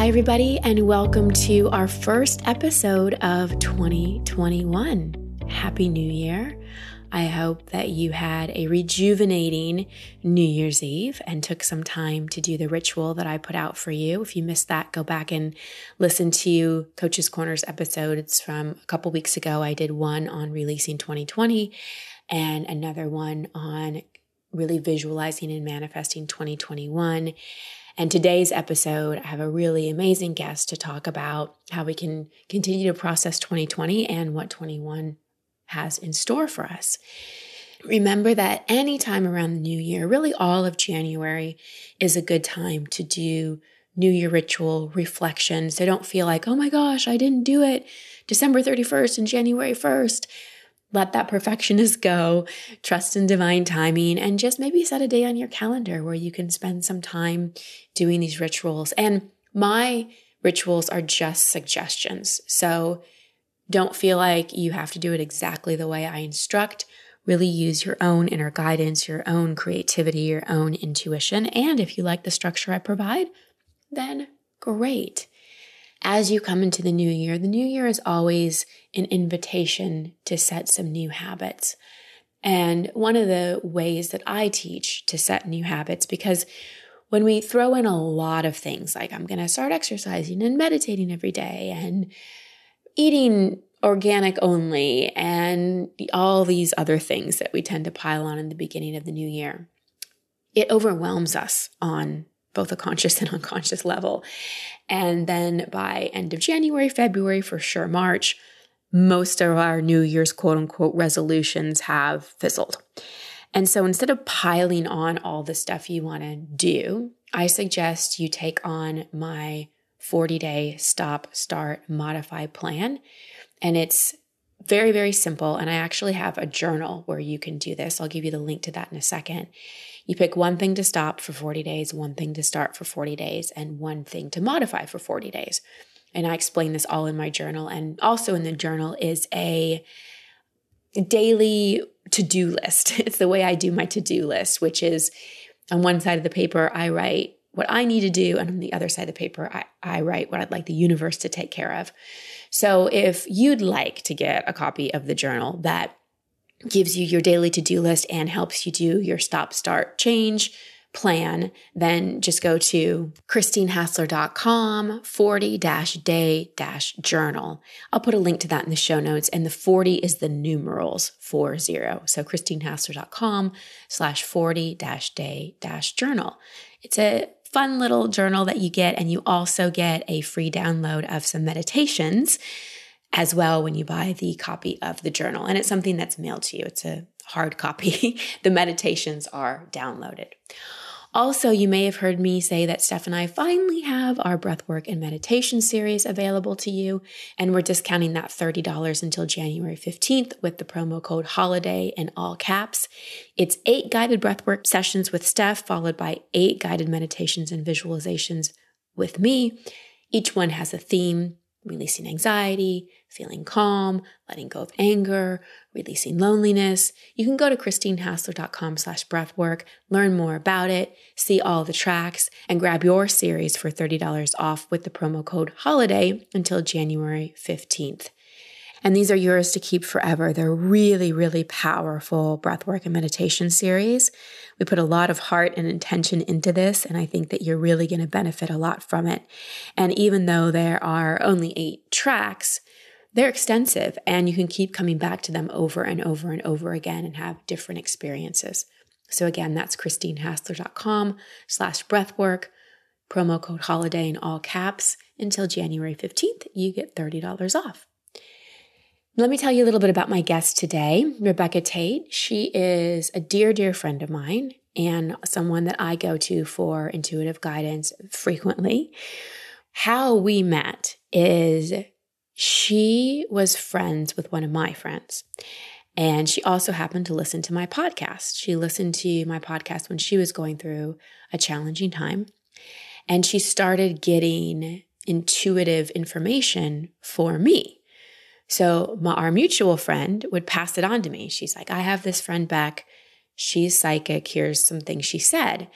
Hi, everybody, and welcome to our first episode of 2021. Happy New Year. I hope that you had a rejuvenating New Year's Eve and took some time to do the ritual that I put out for you. If you missed that, go back and listen to Coach's Corners episodes from a couple weeks ago. I did one on releasing 2020 and another one on really visualizing and manifesting 2021. And today's episode, I have a really amazing guest to talk about how we can continue to process 2020 and what 21 has in store for us. Remember that any time around the new year, really all of January, is a good time to do New Year ritual reflection. So don't feel like, oh my gosh, I didn't do it December 31st and January 1st. Let that perfectionist go, trust in divine timing, and just maybe set a day on your calendar where you can spend some time doing these rituals. And my rituals are just suggestions. So don't feel like you have to do it exactly the way I instruct. Really use your own inner guidance, your own creativity, your own intuition. And if you like the structure I provide, then great. As you come into the new year, the new year is always an invitation to set some new habits. And one of the ways that I teach to set new habits, because when we throw in a lot of things like I'm going to start exercising and meditating every day and eating organic only and all these other things that we tend to pile on in the beginning of the new year. It overwhelms us on both a conscious and unconscious level. And then by end of January, February, for sure March, most of our New Year's quote unquote resolutions have fizzled. And so instead of piling on all the stuff you want to do, I suggest you take on my 40 day stop, start, modify plan. And it's very, very simple. And I actually have a journal where you can do this. I'll give you the link to that in a second. You pick one thing to stop for 40 days, one thing to start for 40 days, and one thing to modify for 40 days. And I explain this all in my journal. And also in the journal is a daily to do list. It's the way I do my to do list, which is on one side of the paper, I write what I need to do. And on the other side of the paper, I, I write what I'd like the universe to take care of. So if you'd like to get a copy of the journal that gives you your daily to do list and helps you do your stop, start, change plan, then just go to christinehassler.com 40 day journal. I'll put a link to that in the show notes. And the 40 is the numerals 40. So christinehassler.com slash 40 day journal. It's a fun little journal that you get. And you also get a free download of some meditations as well when you buy the copy of the journal. And it's something that's mailed to you, it's a hard copy. the meditations are downloaded. Also, you may have heard me say that Steph and I finally have our breathwork and meditation series available to you, and we're discounting that $30 until January 15th with the promo code HOLIDAY in all caps. It's eight guided breathwork sessions with Steph, followed by eight guided meditations and visualizations with me. Each one has a theme releasing anxiety, feeling calm, letting go of anger, releasing loneliness. You can go to christinehassler.com slash breathwork, learn more about it, see all the tracks, and grab your series for $30 off with the promo code HOLIDAY until January 15th. And these are yours to keep forever. They're really, really powerful breathwork and meditation series. We put a lot of heart and intention into this, and I think that you're really going to benefit a lot from it. And even though there are only eight tracks, they're extensive and you can keep coming back to them over and over and over again and have different experiences. So again, that's christinehassler.com slash breathwork, promo code holiday in all caps until January 15th, you get $30 off. Let me tell you a little bit about my guest today, Rebecca Tate. She is a dear, dear friend of mine and someone that I go to for intuitive guidance frequently. How we met is she was friends with one of my friends. And she also happened to listen to my podcast. She listened to my podcast when she was going through a challenging time. And she started getting intuitive information for me. So my, our mutual friend would pass it on to me. She's like, I have this friend Bec. She's psychic. Here's some things she said.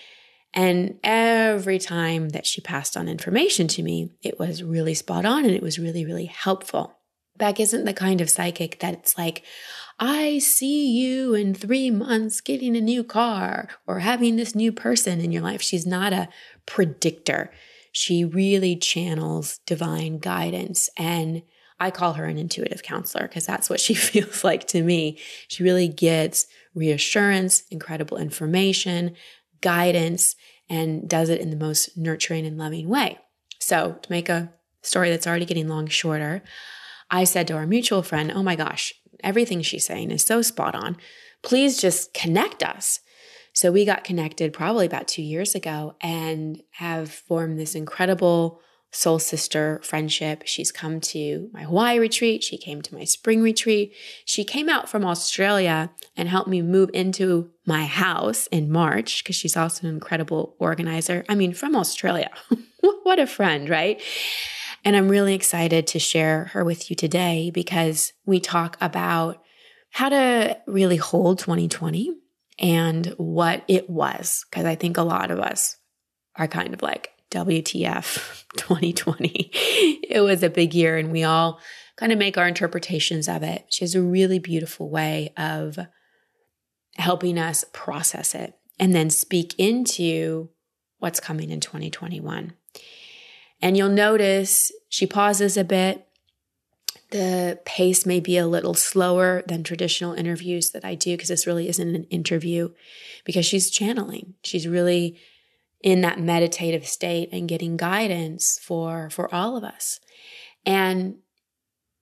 And every time that she passed on information to me, it was really spot on and it was really, really helpful. Bec isn't the kind of psychic that's like, I see you in three months getting a new car or having this new person in your life. She's not a predictor. She really channels divine guidance. And I call her an intuitive counselor because that's what she feels like to me. She really gets reassurance, incredible information, guidance, and does it in the most nurturing and loving way. So, to make a story that's already getting long shorter, I said to our mutual friend, Oh my gosh, everything she's saying is so spot on. Please just connect us. So we got connected probably about two years ago and have formed this incredible soul sister friendship. She's come to my Hawaii retreat. She came to my spring retreat. She came out from Australia and helped me move into my house in March because she's also an incredible organizer. I mean, from Australia. what a friend, right? And I'm really excited to share her with you today because we talk about how to really hold 2020 and what it was. Because I think a lot of us are kind of like, WTF 2020. it was a big year and we all kind of make our interpretations of it. She has a really beautiful way of helping us process it and then speak into what's coming in 2021. And you'll notice she pauses a bit. The pace may be a little slower than traditional interviews that I do because this really isn't an interview because she's channeling. She's really in that meditative state and getting guidance for for all of us. And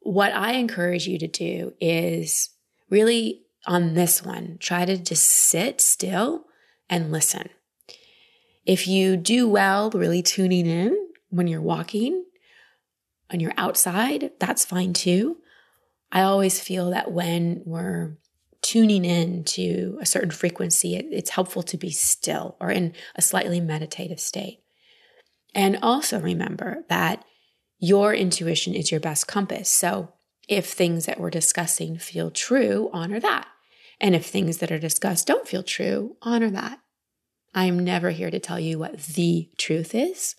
what I encourage you to do is really on this one, try to just sit still and listen. If you do well, really tuning in when you're walking, when you're outside, that's fine too. I always feel that when we're tuning in to a certain frequency, it, it's helpful to be still or in a slightly meditative state. And also remember that your intuition is your best compass. So if things that we're discussing feel true, honor that. And if things that are discussed don't feel true, honor that. I am never here to tell you what the truth is.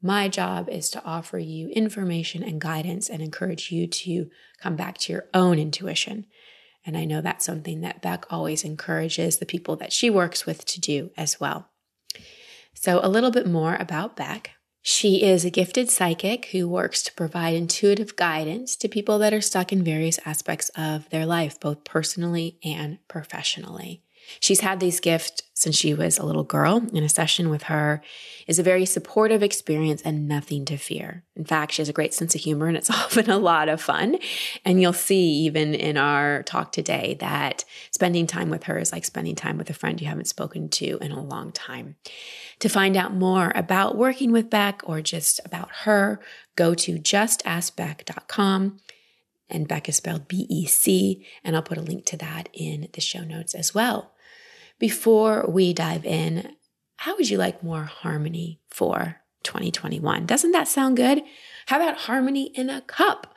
My job is to offer you information and guidance and encourage you to come back to your own intuition. And I know that's something that Bec always encourages the people that she works with to do as well. So, a little bit more about Bec. She is a gifted psychic who works to provide intuitive guidance to people that are stuck in various aspects of their life, both personally and professionally. She's had these gifts since she was a little girl, and a session with her is a very supportive experience and nothing to fear. In fact, she has a great sense of humor and it's often a lot of fun. And you'll see even in our talk today that spending time with her is like spending time with a friend you haven't spoken to in a long time. To find out more about working with Bec or just about her, go to justaskbec.com and Bec is spelled B E C, and I'll put a link to that in the show notes as well. Before we dive in, how would you like more harmony for 2021? Doesn't that sound good? How about harmony in a cup?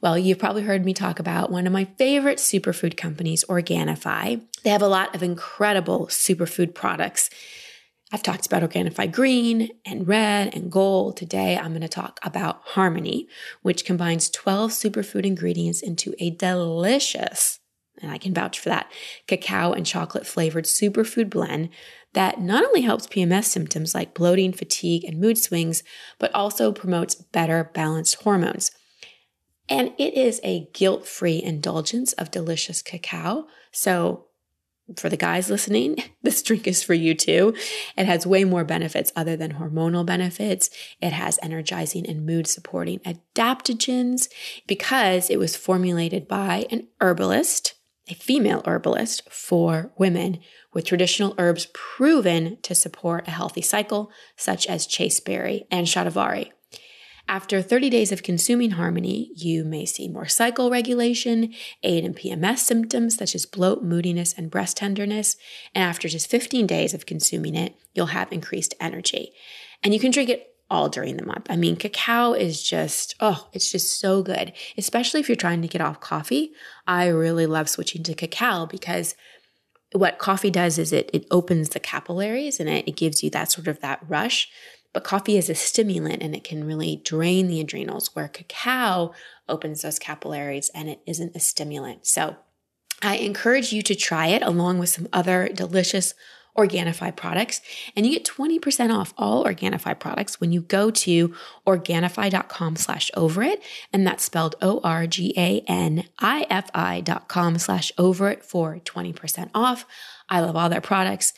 Well, you've probably heard me talk about one of my favorite superfood companies, Organifi. They have a lot of incredible superfood products. I've talked about Organifi Green and Red and Gold. Today, I'm going to talk about Harmony, which combines 12 superfood ingredients into a delicious and I can vouch for that, cacao and chocolate flavored superfood blend that not only helps PMS symptoms like bloating, fatigue, and mood swings, but also promotes better balanced hormones. And it is a guilt free indulgence of delicious cacao. So, for the guys listening, this drink is for you too. It has way more benefits other than hormonal benefits. It has energizing and mood supporting adaptogens because it was formulated by an herbalist a female herbalist for women with traditional herbs proven to support a healthy cycle, such as chasteberry and shatavari. After 30 days of consuming Harmony, you may see more cycle regulation, aid in PMS symptoms such as bloat, moodiness, and breast tenderness. And after just 15 days of consuming it, you'll have increased energy. And you can drink it all during the month. I mean, cacao is just, oh, it's just so good, especially if you're trying to get off coffee. I really love switching to cacao because what coffee does is it it opens the capillaries and it, it gives you that sort of that rush. But coffee is a stimulant and it can really drain the adrenals, where cacao opens those capillaries and it isn't a stimulant. So I encourage you to try it along with some other delicious Organifi products, and you get 20% off all Organifi products when you go to Organifi.com slash over it, and that's spelled O-R-G-A-N-I-F-I dot com slash over it for 20% off. I love all their products.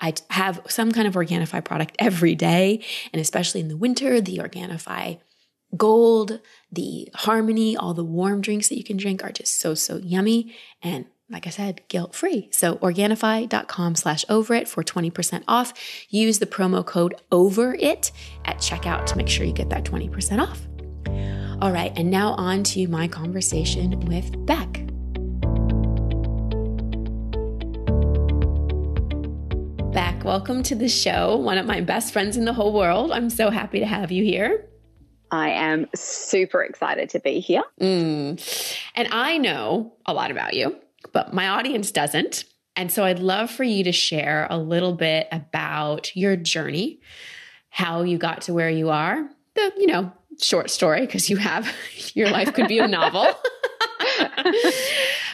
I have some kind of Organifi product every day, and especially in the winter, the Organifi Gold, the Harmony, all the warm drinks that you can drink are just so, so yummy. And like I said, guilt free. So Organifi.com slash over it for 20% off. Use the promo code over it at checkout to make sure you get that 20% off. All right, and now on to my conversation with Bec. Bec, welcome to the show. One of my best friends in the whole world. I'm so happy to have you here. I am super excited to be here. Mm. And I know a lot about you but my audience doesn't. And so I'd love for you to share a little bit about your journey, how you got to where you are, the, you know, short story, because you have your life could be a novel.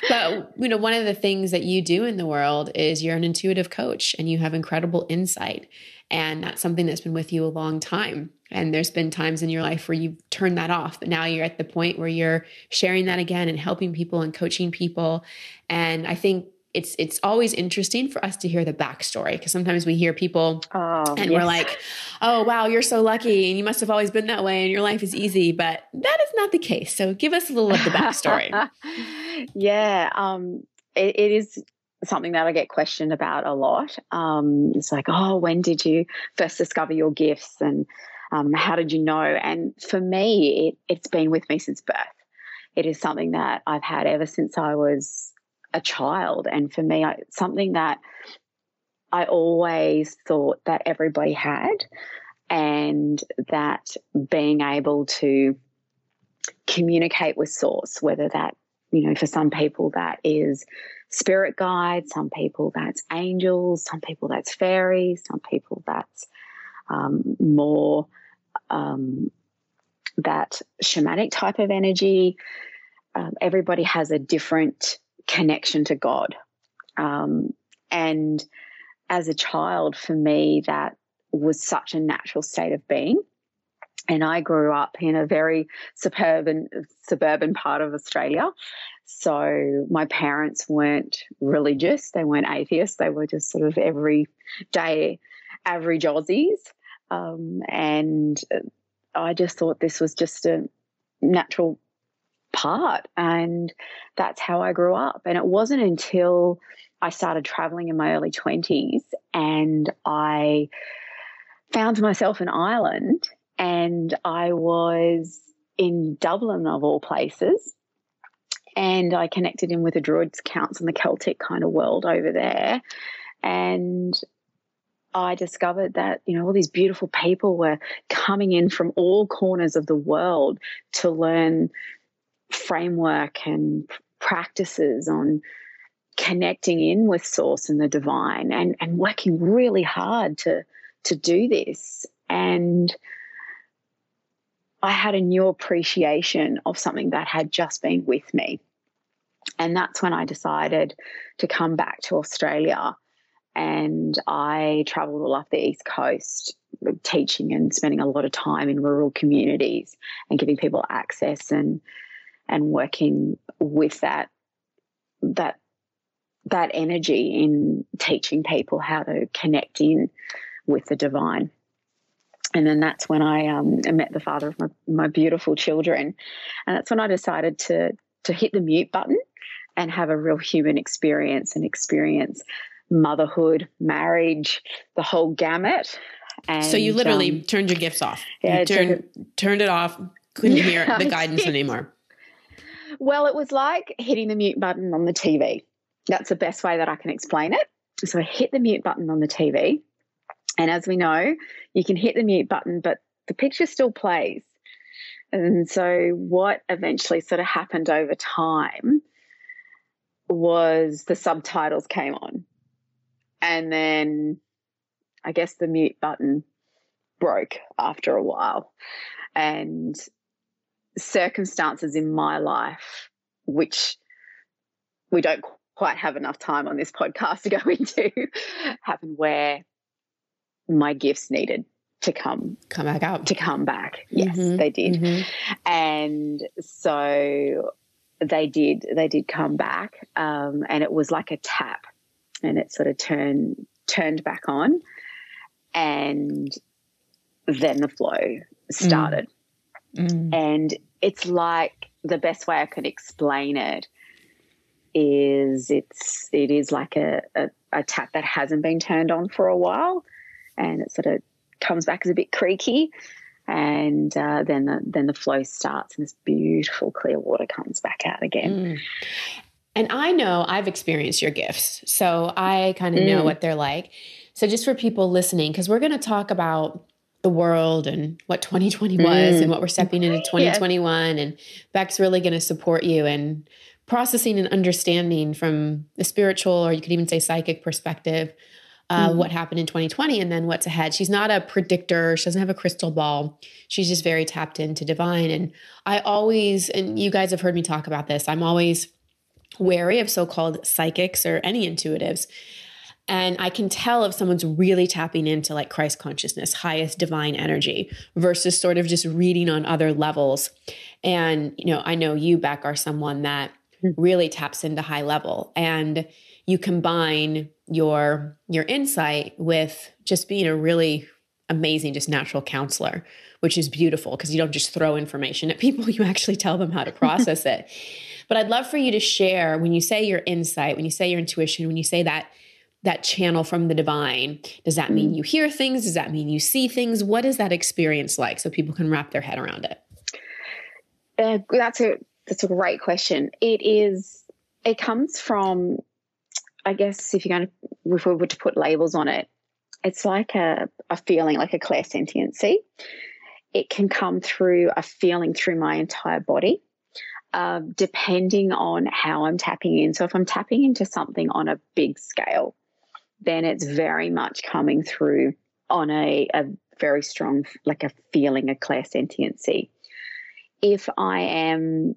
but you know one of the things that you do in the world is you're an intuitive coach and you have incredible insight and that's something that's been with you a long time and there's been times in your life where you've turned that off but now you're at the point where you're sharing that again and helping people and coaching people and i think it's it's always interesting for us to hear the backstory because sometimes we hear people oh, and yes. we're like, "Oh wow, you're so lucky, and you must have always been that way, and your life is easy." But that is not the case. So give us a little of the backstory. yeah, um, it, it is something that I get questioned about a lot. Um, it's like, "Oh, when did you first discover your gifts?" and um, "How did you know?" And for me, it, it's been with me since birth. It is something that I've had ever since I was a child. And for me, I, something that I always thought that everybody had, and that being able to communicate with source, whether that, you know, for some people that is spirit guides, some people that's angels, some people that's fairies, some people that's um, more um, that shamanic type of energy. Um, everybody has a different connection to God. Um, and as a child, for me, that was such a natural state of being. And I grew up in a very suburban suburban part of Australia. So my parents weren't religious, they weren't atheists, they were just sort of everyday average Aussies. Um, and I just thought this was just a natural part. And that's how I grew up. And it wasn't until I started traveling in my early 20s and I found myself in Ireland and I was in Dublin, of all places. And I connected in with the Druids Counts and the Celtic kind of world over there. And I discovered that, you know, all these beautiful people were coming in from all corners of the world to learn framework and practices on connecting in with source and the divine and, and working really hard to to do this and I had a new appreciation of something that had just been with me. And that's when I decided to come back to Australia. And I traveled all up the East Coast, teaching and spending a lot of time in rural communities and giving people access and and working with that that that energy in teaching people how to connect in with the divine. And then that's when I, um, met the father of my, my beautiful children. And that's when I decided to, to hit the mute button and have a real human experience and experience motherhood, marriage, the whole gamut. And, so you literally um, turned your gifts off. Yeah, you turned, turned, turned it off, couldn't hear the guidance anymore. Well, it was like hitting the mute button on the TV. That's the best way that I can explain it. So I hit the mute button on the TV. And as we know, you can hit the mute button, but the picture still plays. And so what eventually sort of happened over time was the subtitles came on. And then I guess the mute button broke after a while. And circumstances in my life, which we don't quite have enough time on this podcast to go into, happened where my gifts needed to come come back out to come back yes mm-hmm. they did mm-hmm. and so they did they did come back um, and it was like a tap and it sort of turned turned back on and then the flow started mm. Mm. and it's like the best way i can explain it is it's it is like a, a, a tap that hasn't been turned on for a while and it sort of comes back as a bit creaky, and uh, then the then the flow starts, and this beautiful clear water comes back out again. Mm. And I know I've experienced your gifts, so I kind of mm. know what they're like. So just for people listening, because we're going to talk about the world and what 2020 was mm. and what we're stepping into 2021 and Bec's really going to support you and processing and understanding from the spiritual or you could even say psychic perspective uh, mm-hmm. what happened in 2020 and then what's ahead. She's not a predictor. She doesn't have a crystal ball. She's just very tapped into divine. And I always, and you guys have heard me talk about this, I'm always wary of so called psychics or any intuitives. And I can tell if someone's really tapping into like Christ consciousness, highest divine energy, versus sort of just reading on other levels. And, you know, I know you, Bec, are someone that hmm. really taps into high level. And you combine your your insight with just being a really amazing just natural counselor which is beautiful because you don't just throw information at people you actually tell them how to process it but i'd love for you to share when you say your insight when you say your intuition when you say that that channel from the divine does that mean mm. you hear things? Does that mean you see things? What is that experience like? So people can wrap their head around it. Uh, that's a that's a great question. It is it comes from I guess if you're going to, if we were to put labels on it, it's like a, a feeling, like a clairsentiency. It can come through a feeling through my entire body, uh, depending on how I'm tapping in. So if I'm tapping into something on a big scale, then it's very much coming through on a, a very strong, like a feeling, a clairsentiency. If I am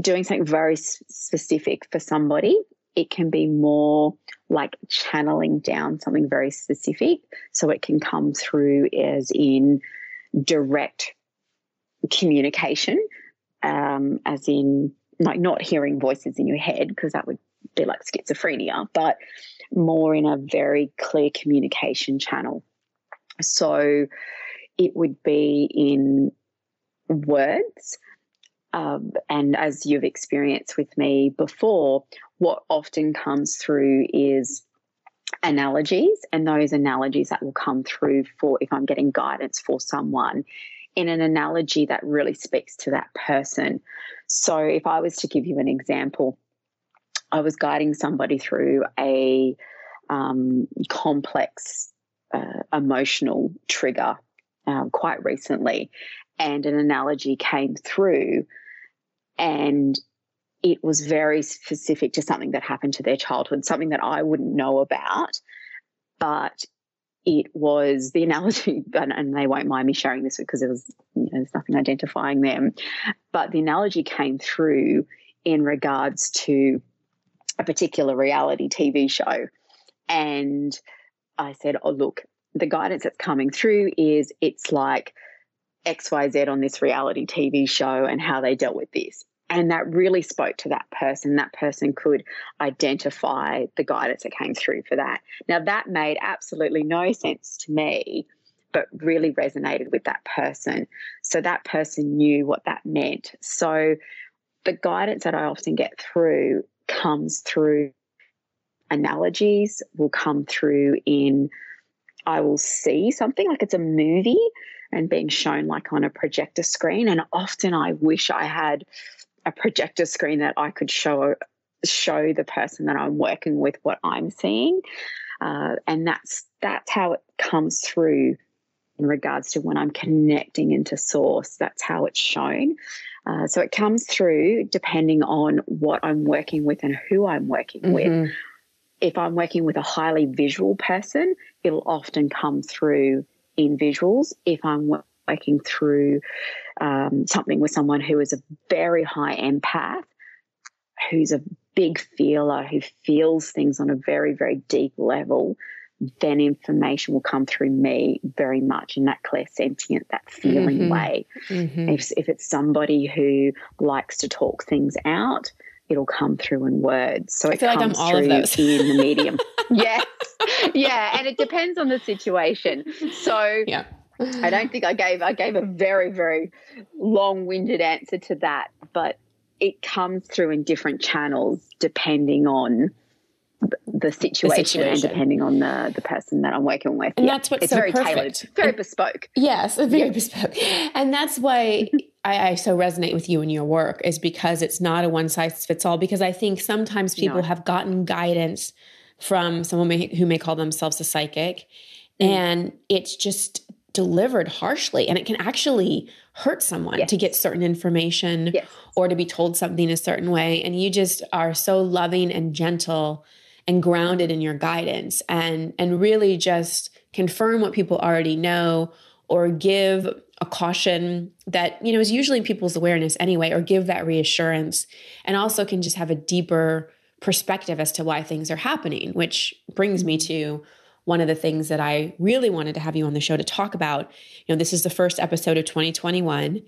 doing something very specific for somebody, it can be more like channeling down something very specific. So it can come through as in direct communication, um, as in like not hearing voices in your head, because that would be like schizophrenia, but more in a very clear communication channel. So it would be in words um, and as you've experienced with me before, what often comes through is analogies, and those analogies that will come through for if I'm getting guidance for someone in an analogy that really speaks to that person. So, if I was to give you an example, I was guiding somebody through a um, complex uh, emotional trigger um, quite recently, and an analogy came through and it was very specific to something that happened to their childhood, something that I wouldn't know about. But it was the analogy, and, they won't mind me sharing this because was you know, there's nothing identifying them. But the analogy came through in regards to a particular reality TV show, and I said, "Oh, look, the guidance that's coming through is it's like XYZ on this reality TV show and how they dealt with this. And that really spoke to that person. That person could identify the guidance that came through for that. Now, that made absolutely no sense to me, but really resonated with that person. So that person knew what that meant. So the guidance that I often get through comes through analogies, will come through in I will see something like it's a movie and being shown like on a projector screen. And often I wish I had a projector screen that I could show show the person that I'm working with what I'm seeing. Uh, and that's that's how it comes through in regards to when I'm connecting into source. That's how it's shown. Uh, so it comes through depending on what I'm working with and who I'm working mm-hmm. with if I'm working with a highly visual person, it'll often come through in visuals. If I'm working through um, something with someone who is a very high empath, who's a big feeler, who feels things on a very, very deep level, then information will come through me very much in that clear clairsentient, that feeling mm-hmm. way. Mm-hmm. If, if it's somebody who likes to talk things out, it'll come through in words. So it comes like I'm all through of those. in the medium. yes. Yeah. And it depends on the situation. So yeah. I don't think I gave I gave a very, very long winded answer to that, but it comes through in different channels depending on the situation, the situation, and depending on the the person that I'm working with. And yeah. that's what's it's so very perfect. tailored, very and, bespoke. Yes, very yeah. bespoke. And that's why I, I, so resonate with you and your work is because it's not a one size fits all. Because I think sometimes people no. have gotten guidance from someone may, who may call themselves a psychic, mm. and it's just delivered harshly, and it can actually hurt someone yes. to get certain information yes. or to be told something a certain way. And you just are so loving and gentle and grounded in your guidance and and really just confirm what people already know or give a caution that you know is usually in people's awareness anyway or give that reassurance and also can just have a deeper perspective as to why things are happening which brings me to one of the things that I really wanted to have you on the show to talk about you know this is the first episode of 2021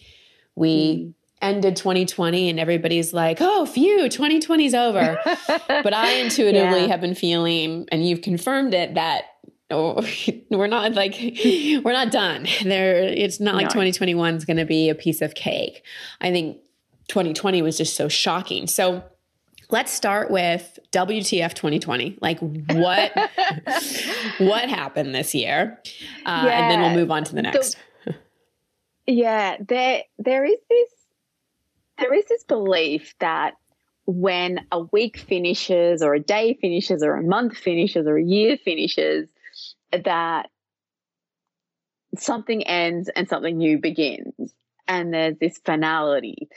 we mm ended 2020 and everybody's like, oh, phew, 2020's over. but I intuitively yeah. have been feeling, and you've confirmed it, that oh, we're not like we're not done. There, it's not like 2021 is going to be a piece of cake. I think 2020 was just so shocking. So let's start with WTF 2020. Like what what happened this year, uh, yeah. and then we'll move on to the next. The, yeah, there there is this there is this belief that when a week finishes or a day finishes or a month finishes or a year finishes, that something ends and something new begins. And there's this finality.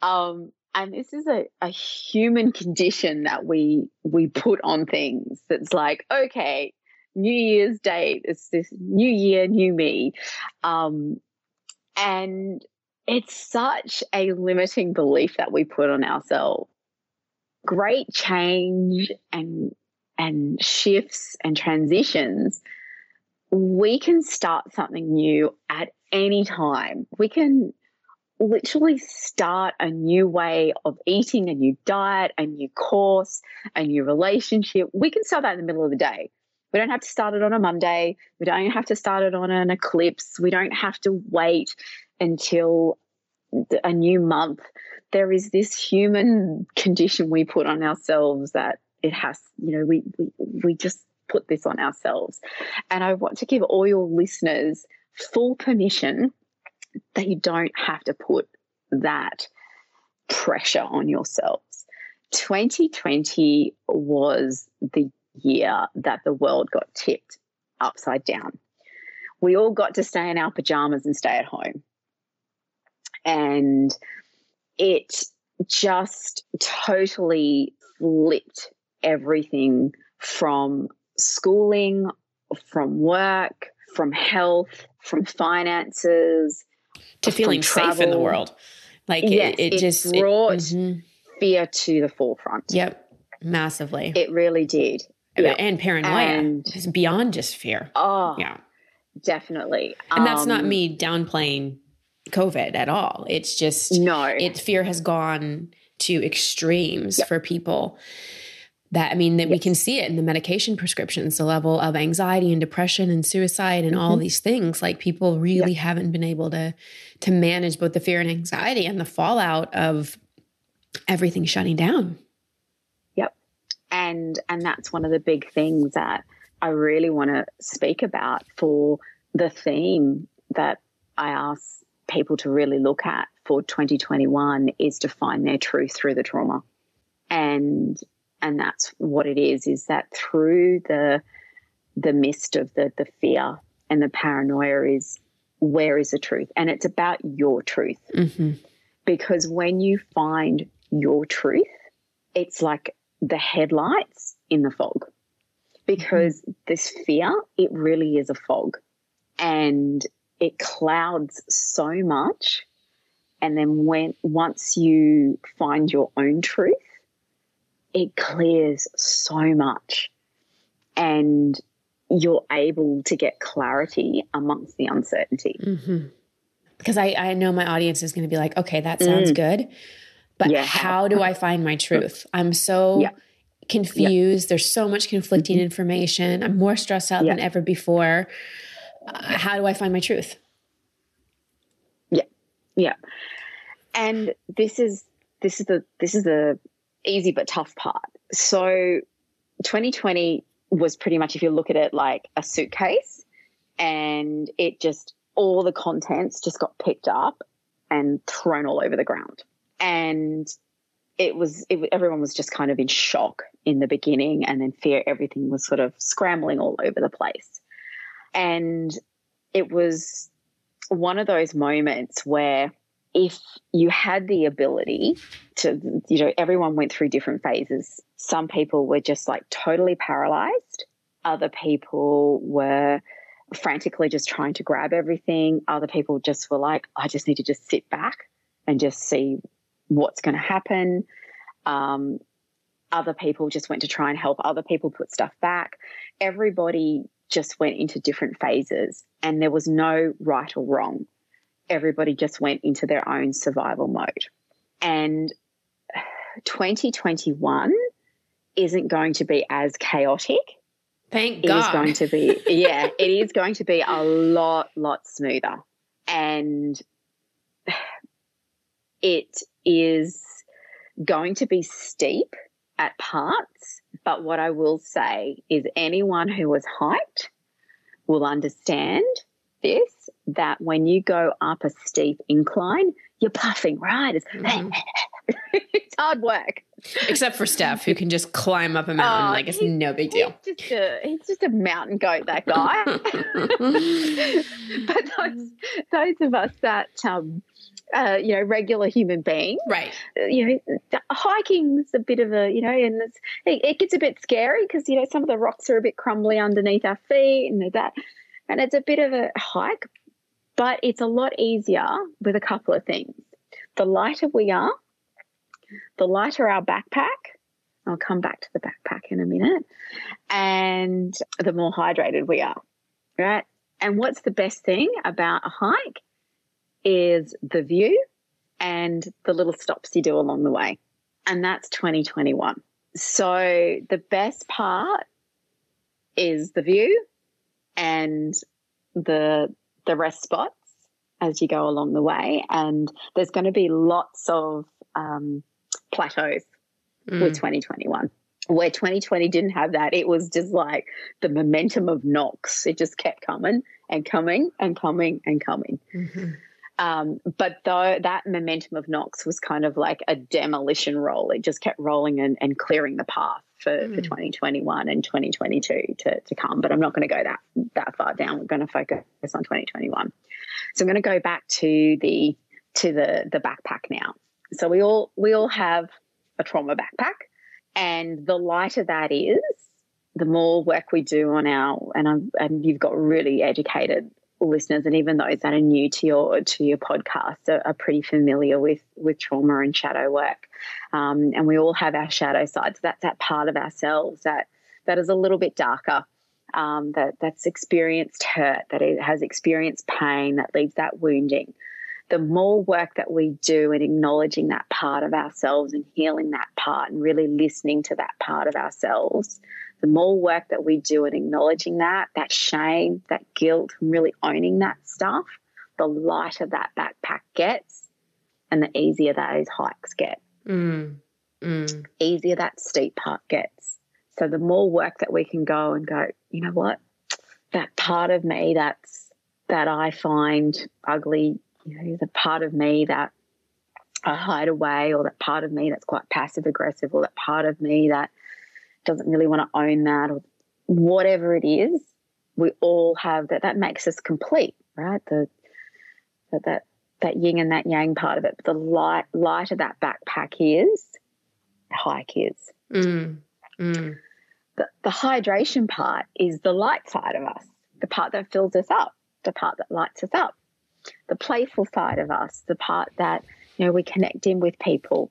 Um, and this is a, a human condition that we we put on things. That's like, okay, New Year's date it's this new year, new me. Um, and it's such a limiting belief that we put on ourselves. Great change and and shifts and transitions, we can start something new at any time. We can literally start a new way of eating, a new diet, a new course, a new relationship. We can start that in the middle of the day. We don't have to start it on a Monday. We don't have to start it on an eclipse. We don't have to wait until a new month, there is this human condition we put on ourselves that it has, you know, we, we, we just put this on ourselves. And I want to give all your listeners full permission that you don't have to put that pressure on yourselves. 2020 was the year that the world got tipped upside down. We all got to stay in our pajamas and stay at home and it just totally flipped everything from schooling, from work, from health, from finances, to feeling safe in the world. Like yes, it, it, it just brought it, mm-hmm. fear to the forefront. Yep, massively. It really did. Yep. And paranoia and, is beyond just fear. Oh, yeah, definitely. And um, that's not um, me downplaying COVID at all. It's just no. It fear has gone to extremes yep. for people. That I mean that yes. we can see it in the medication prescriptions, the level of anxiety and depression and suicide and mm-hmm. all these things. Like people really yep. haven't been able to to manage both the fear and anxiety and the fallout of everything shutting down. Yep. And and that's one of the big things that I really want to speak about for the theme that I ask people to really look at for 2021 is to find their truth through the trauma. And and that's what it is is that through the the mist of the the fear and the paranoia is where is the truth and it's about your truth mm-hmm. because when you find your truth it's like the headlights in the fog because mm-hmm. this fear, it really is a fog and it clouds so much. And then when once you find your own truth, it clears so much. And you're able to get clarity amongst the uncertainty. Mm-hmm. Because I, I know my audience is going to be like, okay, that sounds mm. good. But yeah. how do I find my truth? I'm so yeah. confused. Yeah. There's so much conflicting mm-hmm. information. I'm more stressed out than ever before. Uh, how do I find my truth? Yeah. Yeah. And this is this is the this is the easy but tough part. So 2020 was pretty much if you look at it like a suitcase and it just all the contents just got picked up and thrown all over the ground and it was it, everyone was just kind of in shock in the beginning and then fear everything was sort of scrambling all over the place and it was one of those moments where if you had the ability to you know everyone went through different phases some people were just like totally paralyzed other people were frantically just trying to grab everything other people just were like i just need to just sit back and just see what's going to happen. Um, other people just went to try and help other people put stuff back. Everybody just went into different phases, and there was no right or wrong. Everybody just went into their own survival mode. And 2021 isn't going to be as chaotic. Thank God. It is going to be, yeah, it is going to be a lot, lot smoother. And it is going to be steep at parts, but what I will say is anyone who was hiked will understand this that when you go up a steep incline, you're puffing, right? It's, mm-hmm. it's hard work. Except for Steph, who can just climb up a mountain. Oh, like it's no big deal. He's just, a, he's just a mountain goat, that guy. but those, those of us that um, uh, you know, regular human being. Right. Uh, you know, hiking's a bit of a, you know, and it, it, gets a bit scary because, you know, some of the rocks are a bit crumbly underneath our feet and that. And it's a bit of a hike, but it's a lot easier with a couple of things. The lighter we are, the lighter our backpack. I'll come back to the backpack in a minute. And the more hydrated we are, right? And what's the best thing about a hike? is the view and the little stops you do along the way. And that's 2021. So the best part is the view and the the rest spots as you go along the way. And there's going to be lots of um, plateaus mm. with 2021. Where 2020 didn't have that, it was just like the momentum of knocks. It just kept coming and coming and coming and coming. Mm-hmm. Um, but though that momentum of knocks was kind of like a demolition roll, it just kept rolling and, and clearing the path for, mm. for 2021 and 2022 to, to come. But I'm not going to go that that far down. We're going to focus on 2021. So I'm going to go back to the to the the backpack now. So we all we all have a trauma backpack, and the lighter that is, the more work we do on our and I'm, and you've got really educated listeners and even those that are new to your to your podcast are, are pretty familiar with with trauma and shadow work. Um, and we all have our shadow sides. That's that part of ourselves that that is a little bit darker um, that that's experienced hurt that it has experienced pain that leaves that wounding the more work that we do in acknowledging that part of ourselves and healing that part and really listening to that part of ourselves the more work that we do in acknowledging that, that shame, that guilt, and really owning that stuff, the lighter that backpack gets and the easier those hikes get. Mm. Mm. Easier that steep part gets. So the more work that we can go and go, you know what? That part of me that's that I find ugly, you know, the part of me that I hide away, or that part of me that's quite passive aggressive, or that part of me that doesn't really want to own that or whatever it is, we all have that. That makes us complete, right? The that that, that yin and that yang part of it. But the light lighter that backpack is, the hike is. Mm. Mm. the, the hydration part is the light side of us, the part that fills us up, the part that lights us up, the playful side of us, the part that you know we connect in with people.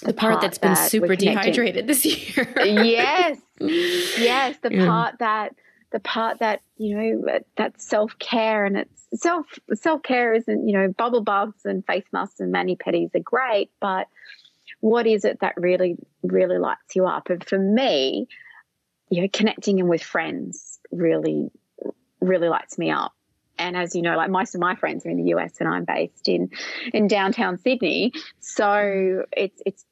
The, the part, part, that's been super dehydrated this year. yes, yes, the yeah. part that the part that you know that self care and it's self self care isn't you know bubble baths and face masks and mani pedis are great, but what is it that really really lights you up? And for me, you know, connecting in with friends really, really lights me up. And as you know, like most of my friends are in the US and I'm based in, in downtown Sydney. So it's, it's,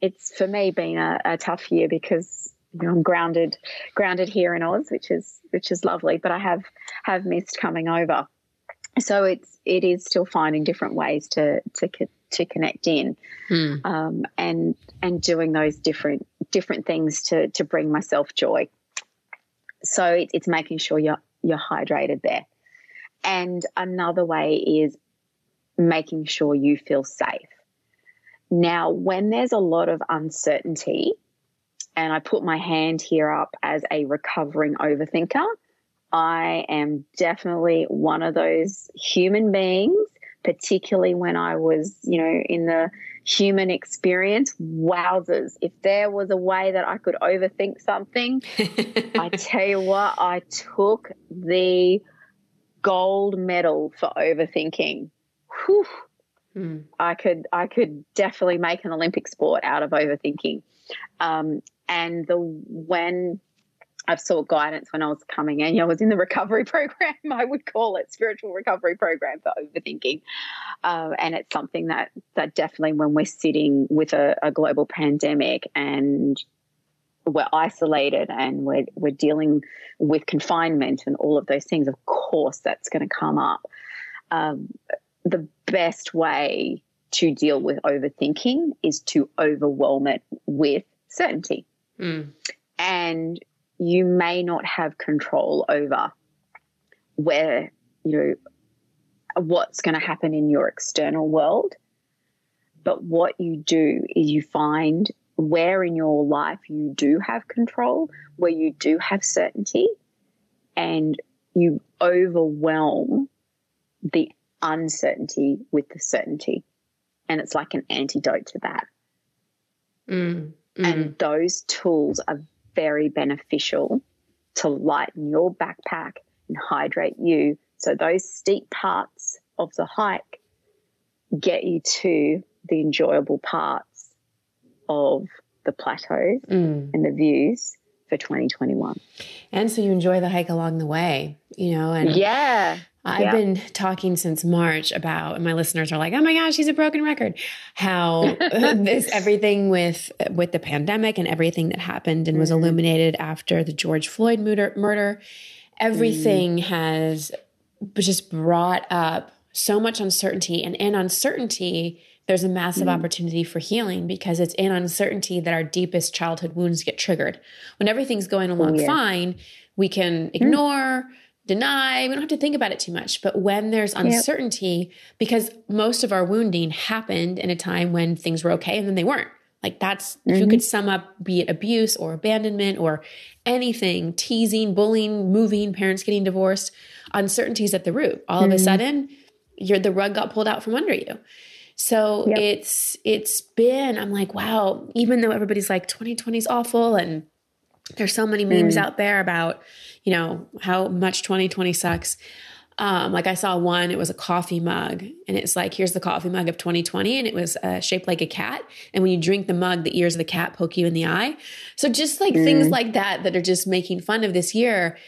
it's for me been a, a tough year because you know, I'm grounded, grounded here in Oz, which is, which is lovely, but I have, have missed coming over. So it's, it is still finding different ways to, to, to connect in, hmm. um, and, and doing those different different things to to bring myself joy. So it, it's making sure you're you're hydrated there. And another way is making sure you feel safe. Now, when there's a lot of uncertainty, and I put my hand here up as a recovering overthinker, I am definitely one of those human beings, particularly when I was, you know, in the human experience, wowzers. If there was a way that I could overthink something, I tell you what, I took the gold medal for overthinking. Whew. Mm. I could I could definitely make an Olympic sport out of overthinking. Um, and the when I've sought guidance when I was coming in. I was in the recovery program, I would call it spiritual recovery program for overthinking. Uh, and it's something that, that definitely when we're sitting with a, a global pandemic and we're isolated and we're, we're dealing with confinement and all of those things, of course, that's going to come up. Um, the best way to deal with overthinking is to overwhelm it with certainty. Mm. And you may not have control over where, you know, what's going to happen in your external world. But what you do is you find where in your life you do have control, where you do have certainty, and you overwhelm the uncertainty with the certainty. And it's like an antidote to that. Mm, mm. And those tools are very beneficial to lighten your backpack and hydrate you. So those steep parts of the hike get you to the enjoyable parts of the plateaus mm. and the views for 2021. And so you enjoy the hike along the way, you know, and yeah. I've yeah. been talking since March about, and my listeners are like, "Oh my gosh, she's a broken record." How this everything with with the pandemic and everything that happened and mm. was illuminated after the George Floyd murder, murder everything mm. has just brought up so much uncertainty, and in uncertainty, there's a massive mm. opportunity for healing because it's in uncertainty that our deepest childhood wounds get triggered. When everything's going along oh, yeah. fine, we can mm. ignore deny. We don't have to think about it too much. But when there's uncertainty, yep. because most of our wounding happened in a time when things were okay and then they weren't. Like that's, mm-hmm. if you could sum up, be it abuse or abandonment or anything, teasing, bullying, moving, parents getting divorced, uncertainties at the root. All mm-hmm. of a mm-hmm. sudden, you're the rug got pulled out from under you. So yep. it's it's been I'm like wow even though everybody's like 2020 is awful and there's so many memes mm. out there about you know, how much 2020 sucks. Um, like I saw one, it was a coffee mug, and it's like, here's the coffee mug of 2020, and it was uh, shaped like a cat. And when you drink the mug, the ears of the cat poke you in the eye. So just like mm. things like that that are just making fun of this year.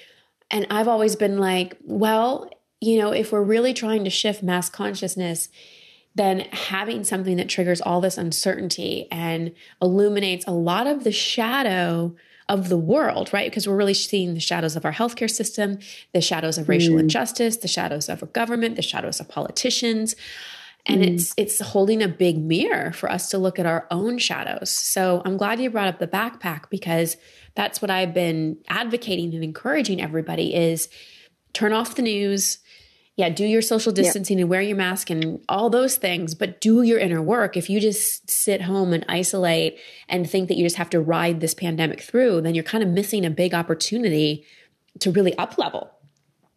And I've always been like, well, you know, if we're really trying to shift mass consciousness, then having something that triggers all this uncertainty and illuminates a lot of the shadow of the world, right? Because we're really seeing the shadows of our healthcare system, the shadows of racial mm. injustice, the shadows of our government, the shadows of politicians. And mm. it's it's holding a big mirror for us to look at our own shadows. So I'm glad you brought up the backpack because that's what I've been advocating and encouraging everybody is turn off the news yeah, do your social distancing and wear your mask and all those things, but do your inner work. If you just sit home and isolate and think that you just have to ride this pandemic through, then you're kind of missing a big opportunity to really up level.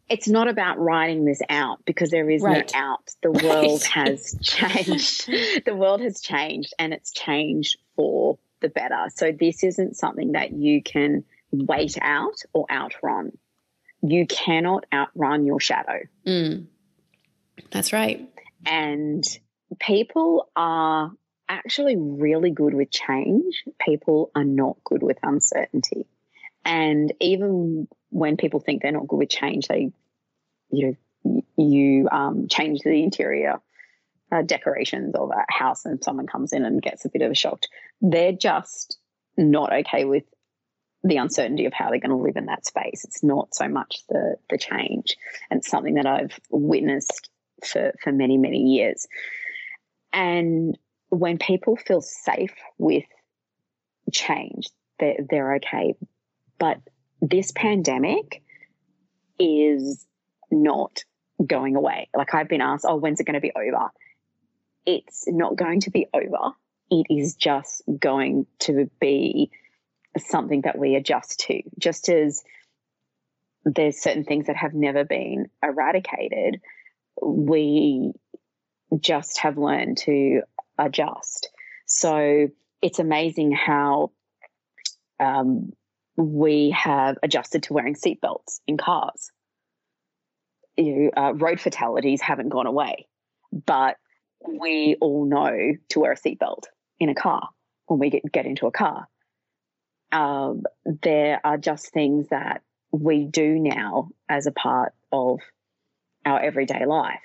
It's not about riding this out because there is right. no out. The right. world has changed. the world has changed and it's changed for the better. So this isn't something that you can wait out or outrun you cannot outrun your shadow. Mm. That's right. And people are actually really good with change. People are not good with uncertainty. And even when people think they're not good with change, they, you know, you um, change the interior uh, decorations of a house and someone comes in and gets a bit of a shock. They're just not okay with the uncertainty of how they're going to live in that space. It's not so much the the change, and it's something that I've witnessed for for many many years. And when people feel safe with change, they're they're okay. But this pandemic is not going away. Like I've been asked, oh, when's it going to be over? It's not going to be over. It is just going to be something that we adjust to, just as there's certain things that have never been eradicated. We just have learned to adjust. So it's amazing how um, we have adjusted to wearing seatbelts in cars. You uh, road fatalities haven't gone away, but we all know to wear a seatbelt in a car when we get, get into a car um, there are just things that we do now as a part of our everyday life.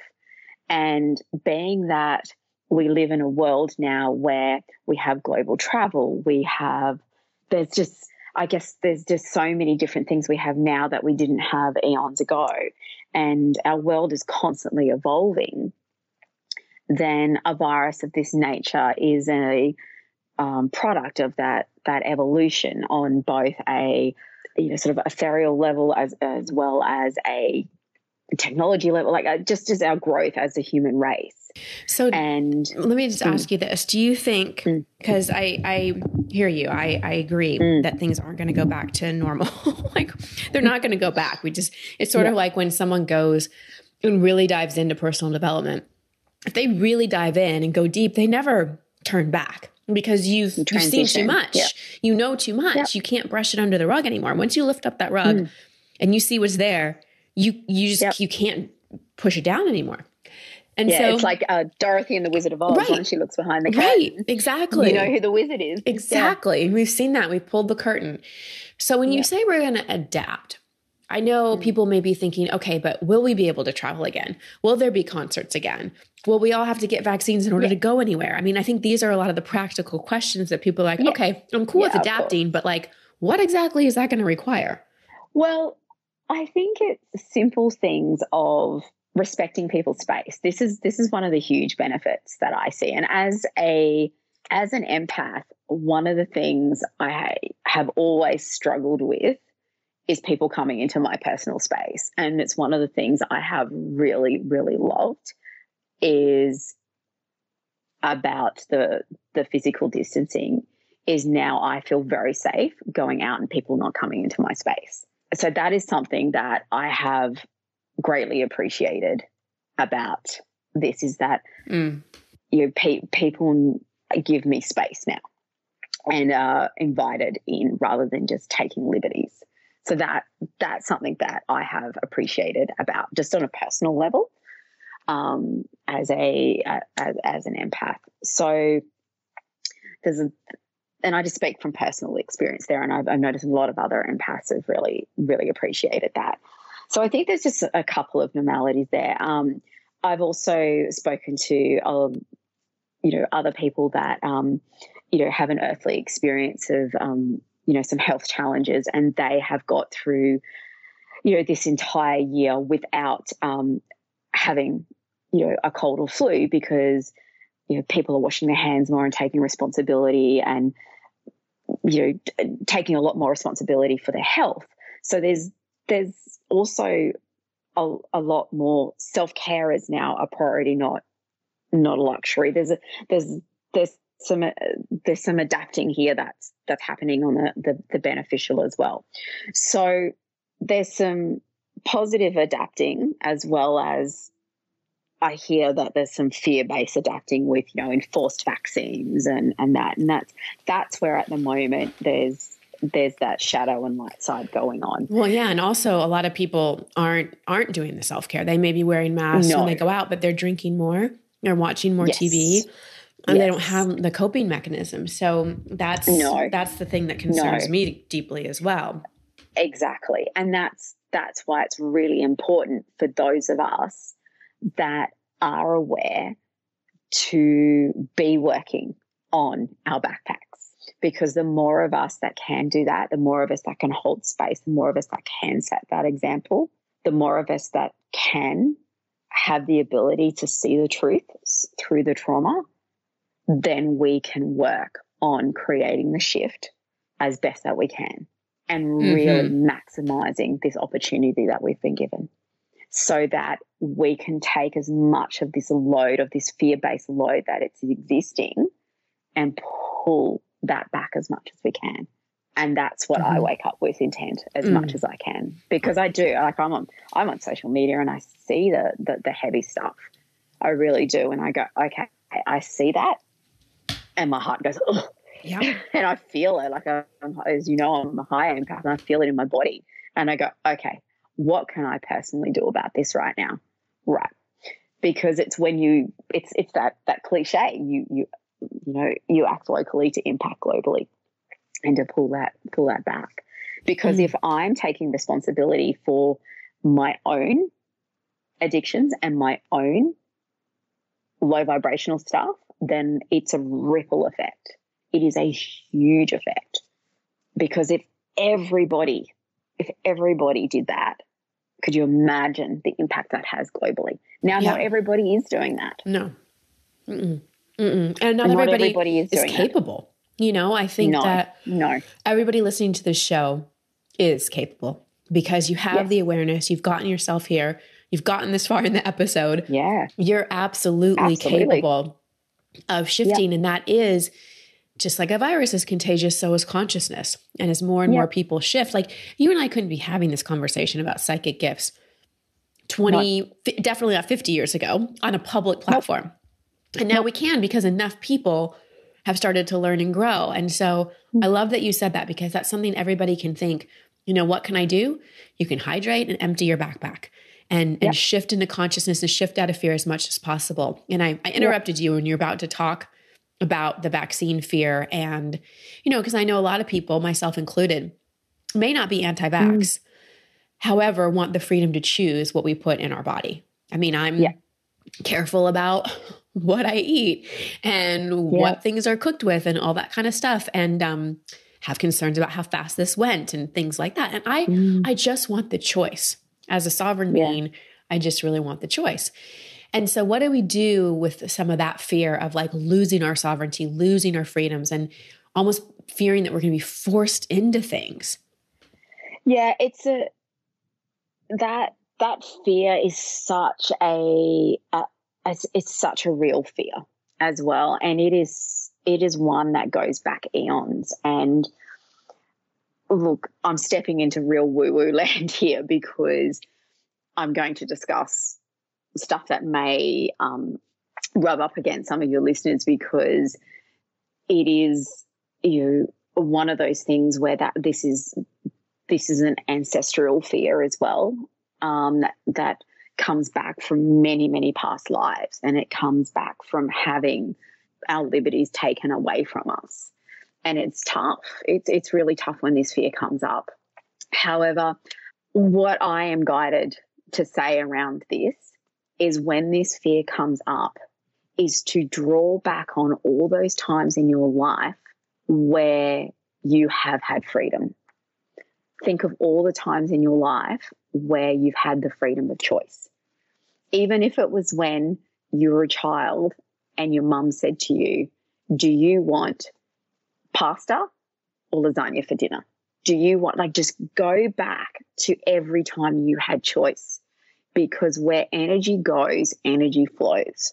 And being that we live in a world now where we have global travel, we have, there's just, I guess there's just so many different things we have now that we didn't have eons ago. And our world is constantly evolving. Then a virus of this nature is a um, product of that that evolution on both a you know sort of ethereal level as as well as a technology level like uh, just as our growth as a human race. So and let me just mm, ask you this. Do you think because mm, I I hear you. I I agree mm, that things aren't going to go back to normal. Like they're not going to go back. We just it's sort yeah. of like when someone goes and really dives into personal development. If they really dive in and go deep they never turn back because you've, you've seen too much. Yeah. You know too much. Yep. You can't brush it under the rug anymore. Once you lift up that rug mm. and you see what's there, you you just yep. you can't push it down anymore. And yeah, so it's like uh, Dorothy and the Wizard of Oz right. when she looks behind the curtain. Right, exactly. You know who the wizard is. Exactly. Yeah. We've seen that. We've pulled the curtain. So when you say we're going to adapt, I know mm. people may be thinking, okay, but will we be able to travel again? Will there be concerts again? Will we all have to get vaccines in order yeah. to go anywhere? I mean, I think these are a lot of the practical questions that people are like, yeah. okay, I'm cool yeah, with adapting, but like, what exactly is that going to require? Well, I think it's simple things of respecting people's space. This is this is one of the huge benefits that I see. And as a as an empath, one of the things I have always struggled with is people coming into my personal space. And it's one of the things I have really, really loved is about the the physical distancing is now I feel very safe going out and people not coming into my space. So that is something that I have greatly appreciated about this is that mm. you know, pe- people give me space now and are invited in rather than just taking liberties. So that that's something that I have appreciated about just on a personal level um, as a as, as an empath. So there's a and I just speak from personal experience there, and I've, I've, noticed a lot of other empaths have really, really appreciated that. So I think there's just a couple of normalities there. Um, I've also spoken to, um, you know, other people that, um, you know, have an earthly experience of, um, you know, some health challenges, and they have got through, you know, this entire year without um, having, you know, a cold or flu because, you know, people are washing their hands more and taking responsibility and, you know, taking a lot more responsibility for their health. So there's there's also a, a lot more self care is now a priority, not not a luxury. There's a there's there's some uh, there's some adapting here that's that's happening on the, the the beneficial as well. So there's some positive adapting as well as I hear that there's some fear-based adapting with, you know, enforced vaccines and and that and that's that's where at the moment there's there's that shadow and light side going on. Well, yeah, and also a lot of people aren't aren't doing the self care. They may be wearing masks no. when they go out, but they're drinking more, they're watching more yes. TV, and yes. they don't have the coping mechanism. So that's no. that's the thing that concerns no. me deeply as well. Exactly, and that's that's why it's really important for those of us that are aware to be working on our backpacks because the more of us that can do that, the more of us that can hold space, the more of us that can set that example, the more of us that can have the ability to see the truth through the trauma, then we can work on creating the shift as best that we can and mm-hmm. really maximizing this opportunity that we've been given so that we can take as much of this load, of this fear based load that it's existing, and pull that back as much as we can. And that's what mm-hmm. I wake up with intent as mm. much as I can because I do like I'm on I'm on social media and I see the, the the heavy stuff. I really do, and I go okay, I see that, and my heart goes oh, yeah, and I feel it like I'm, as you know I'm a high impact and I feel it in my body, and I go okay, what can I personally do about this right now? Right. Because it's when you it's it's that that cliche. You you you know, you act locally to impact globally and to pull that pull that back. Because mm. if I'm taking responsibility for my own addictions and my own low vibrational stuff, then it's a ripple effect. It is a huge effect. Because if everybody if everybody did that, could you imagine the impact that has globally? Now, yeah. not everybody is doing that. No. Mm-mm. Mm-mm. And not, and everybody, not everybody, is, is capable. That. You know, I think no, that no. everybody listening to this show is capable because you have yes. the awareness, you've gotten yourself here, you've gotten this far in the episode. Yeah. You're absolutely, absolutely. capable of shifting. Yeah. And that is just like a virus is contagious, so is consciousness. And as more and more people shift, like you and I couldn't be having this conversation about psychic gifts 20, not, f- definitely not 50 years ago on a public platform. Nope. And now nope. we can because enough people have started to learn and grow. And so hmm. I love that you said that because that's something everybody can think, you know, what can I do? You can hydrate and empty your backpack and, yep. and shift into consciousness and shift out of fear as much as possible. And I, I interrupted yep. you when you're about to talk about the vaccine fear. And, you know, because I know a lot of people, myself included, may not be anti vax, mm. however, want the freedom to choose what we put in our body. I mean, I'm yeah. careful about what I eat and yeah. what things are cooked with and all that kind of stuff. And, um, have concerns about how fast this went and things like that. And I mm. I just want the choice. As a sovereign yeah. being, I just really want the choice. And so, what do we do with some of that fear of like losing our sovereignty, losing our freedoms, and almost fearing that we're going to be forced into things? Yeah, it's a that that fear is such a, a it's such a real fear as well, and it is it is one that goes back eons. And look, I'm stepping into real woo woo land here because I'm going to discuss stuff that may um, rub up against some of your listeners because it is you know one of those things where that this is this is an ancestral fear as well um, that that comes back from many many past lives and it comes back from having our liberties taken away from us and it's tough it's it's really tough when this fear comes up however what i am guided to say around this is when this fear comes up, is to draw back on all those times in your life where you have had freedom. Think of all the times in your life where you've had the freedom of choice. Even if it was when you were a child and your mum said to you, Do you want pasta or lasagna for dinner? Do you want, like, just go back to every time you had choice because where energy goes, energy flows.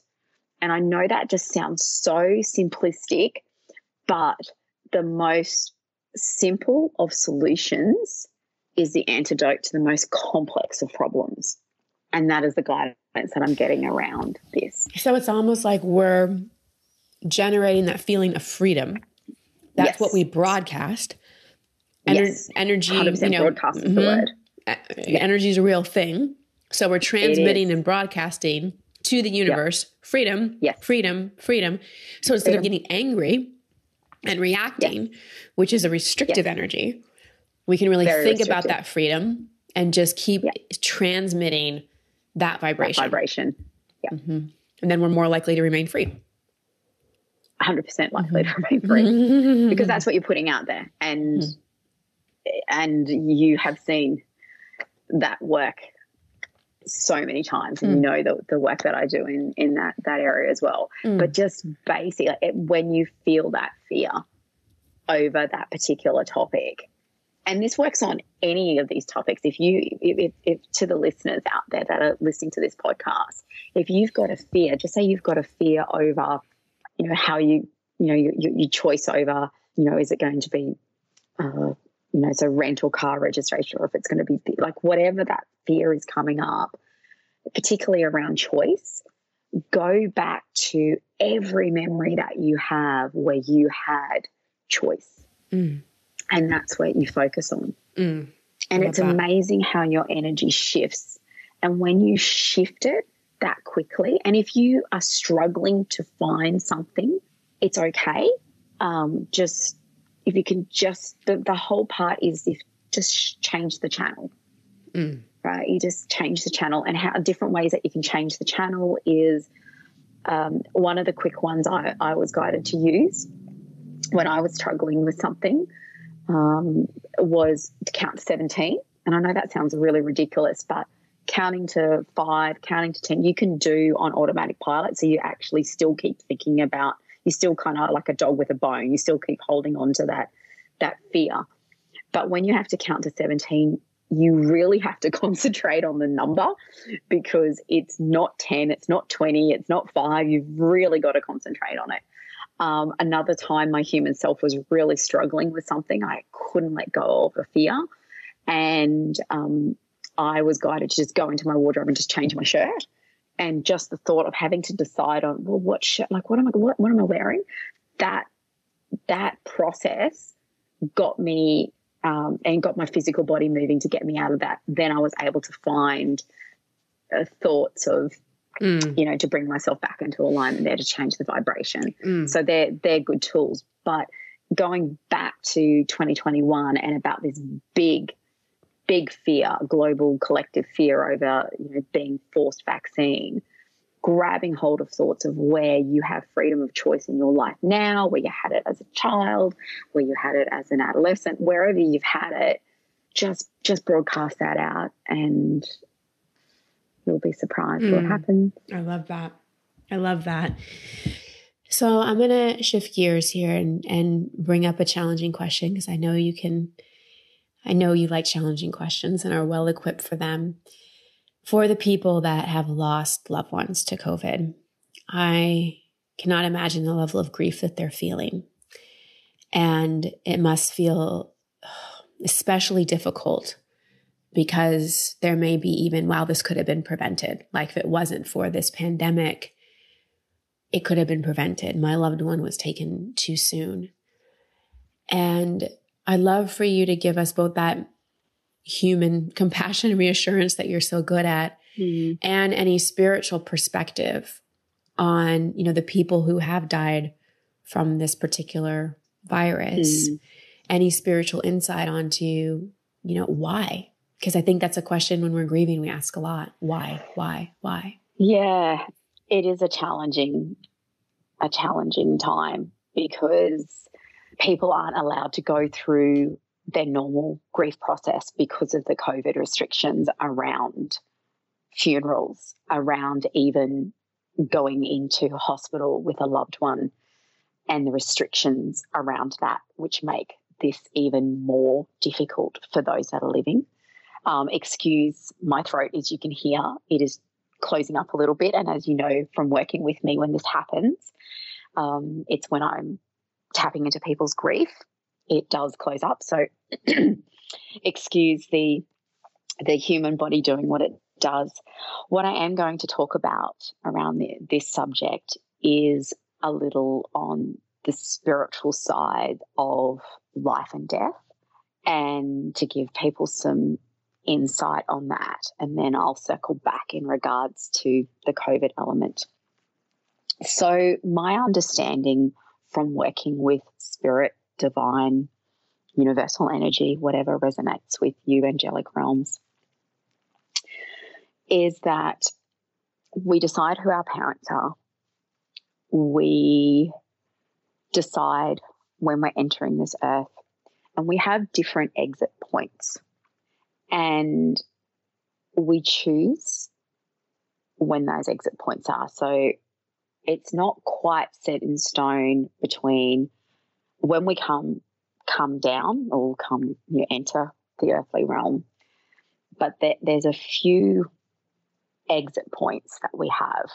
And I know that just sounds so simplistic, but the most simple of solutions is the antidote to the most complex of problems. And that is the guidance that I'm getting around this. So it's almost like we're generating that feeling of freedom. That's yes. what we broadcast. Ener- yes. Energy, you know, broadcast is mm-hmm. the word. Energy is a real thing. So we're transmitting and broadcasting to the universe yep. freedom, yes. freedom, freedom. So instead freedom. of getting angry and reacting, yes. which is a restrictive yes. energy, we can really Very think about that freedom and just keep transmitting that vibration. That vibration. Yeah. Mm-hmm. And then we're more likely to remain free. 100% likely mm-hmm. to remain free because that's what you're putting out there. And, mm-hmm. and you have seen that work so many times and mm. you know the, the work that I do in in that that area as well mm. but just basically it, when you feel that fear over that particular topic and this works on any of these topics if you if, if, to the listeners out there that are listening to this podcast if you've got a fear just say you've got a fear over you know how you you know your, your choice over you know is it going to be uh, you know, so rental car registration, or if it's going to be like whatever that fear is coming up, particularly around choice, go back to every memory that you have where you had choice. Mm. And that's what you focus on. Mm. And it's that. amazing how your energy shifts. And when you shift it that quickly, and if you are struggling to find something, it's okay. Um, just if you can just the, the whole part is if just change the channel. Mm. right? You just change the channel. And how different ways that you can change the channel is um, one of the quick ones I, I was guided to use when i was struggling with something um, was to count to 17 and i know that sounds really ridiculous but counting to five counting to 10 you can do on automatic pilot so you actually still keep thinking about you're still kind of like a dog with a bone. You still keep holding on to that that fear. But when you have to count to 17, you really have to concentrate on the number because it's not 10, it's not 20, it's not five. You've really got to concentrate on it. Um, another time, my human self was really struggling with something. I couldn't let go of a fear. And um, I was guided to just go into my wardrobe and just change my shirt. And just the thought of having to decide on well what shirt like what am I what, what am I wearing? That that process got me um, and got my physical body moving to get me out of that. Then I was able to find uh, thoughts of mm. you know to bring myself back into alignment there to change the vibration. Mm. so they're they're good tools. But going back to 2021 and about this big big fear, global collective fear over you know, being forced vaccine, grabbing hold of thoughts of where you have freedom of choice in your life now, where you had it as a child, where you had it as an adolescent, wherever you've had it, just just broadcast that out and you'll be surprised mm. what happens. I love that. I love that. So I'm going to shift gears here and, and bring up a challenging question because I know you can I know you like challenging questions and are well equipped for them. For the people that have lost loved ones to COVID, I cannot imagine the level of grief that they're feeling. And it must feel especially difficult because there may be even, wow, this could have been prevented. Like if it wasn't for this pandemic, it could have been prevented. My loved one was taken too soon. And I love for you to give us both that human compassion, and reassurance that you're so good at, mm-hmm. and any spiritual perspective on, you know, the people who have died from this particular virus. Mm-hmm. Any spiritual insight onto, you know, why? Because I think that's a question when we're grieving, we ask a lot. Why? Why? Why? Yeah, it is a challenging, a challenging time because people aren't allowed to go through their normal grief process because of the COVID restrictions around funerals, around even going into hospital with a loved one, and the restrictions around that, which make this even more difficult for those that are living. Um, excuse my throat, as you can hear, it is closing up a little bit. And as you know from working with me, when this happens, um, it's when I'm tapping into people's grief, it does close up. So excuse the the human body doing what it does. What I am going to talk about around the, this subject is a little on the spiritual side of life and death and to give people some insight on that. And then I'll circle back in regards to the COVID element. So, my understanding from working with spirit, divine, universal energy, whatever resonates with you, angelic realms, is that we decide who our parents are. We decide when we're entering this earth, and we have different exit points. And we choose when those exit points are. So it's not quite set in stone between when we come come down or come you enter the earthly realm, but there, there's a few exit points that we have.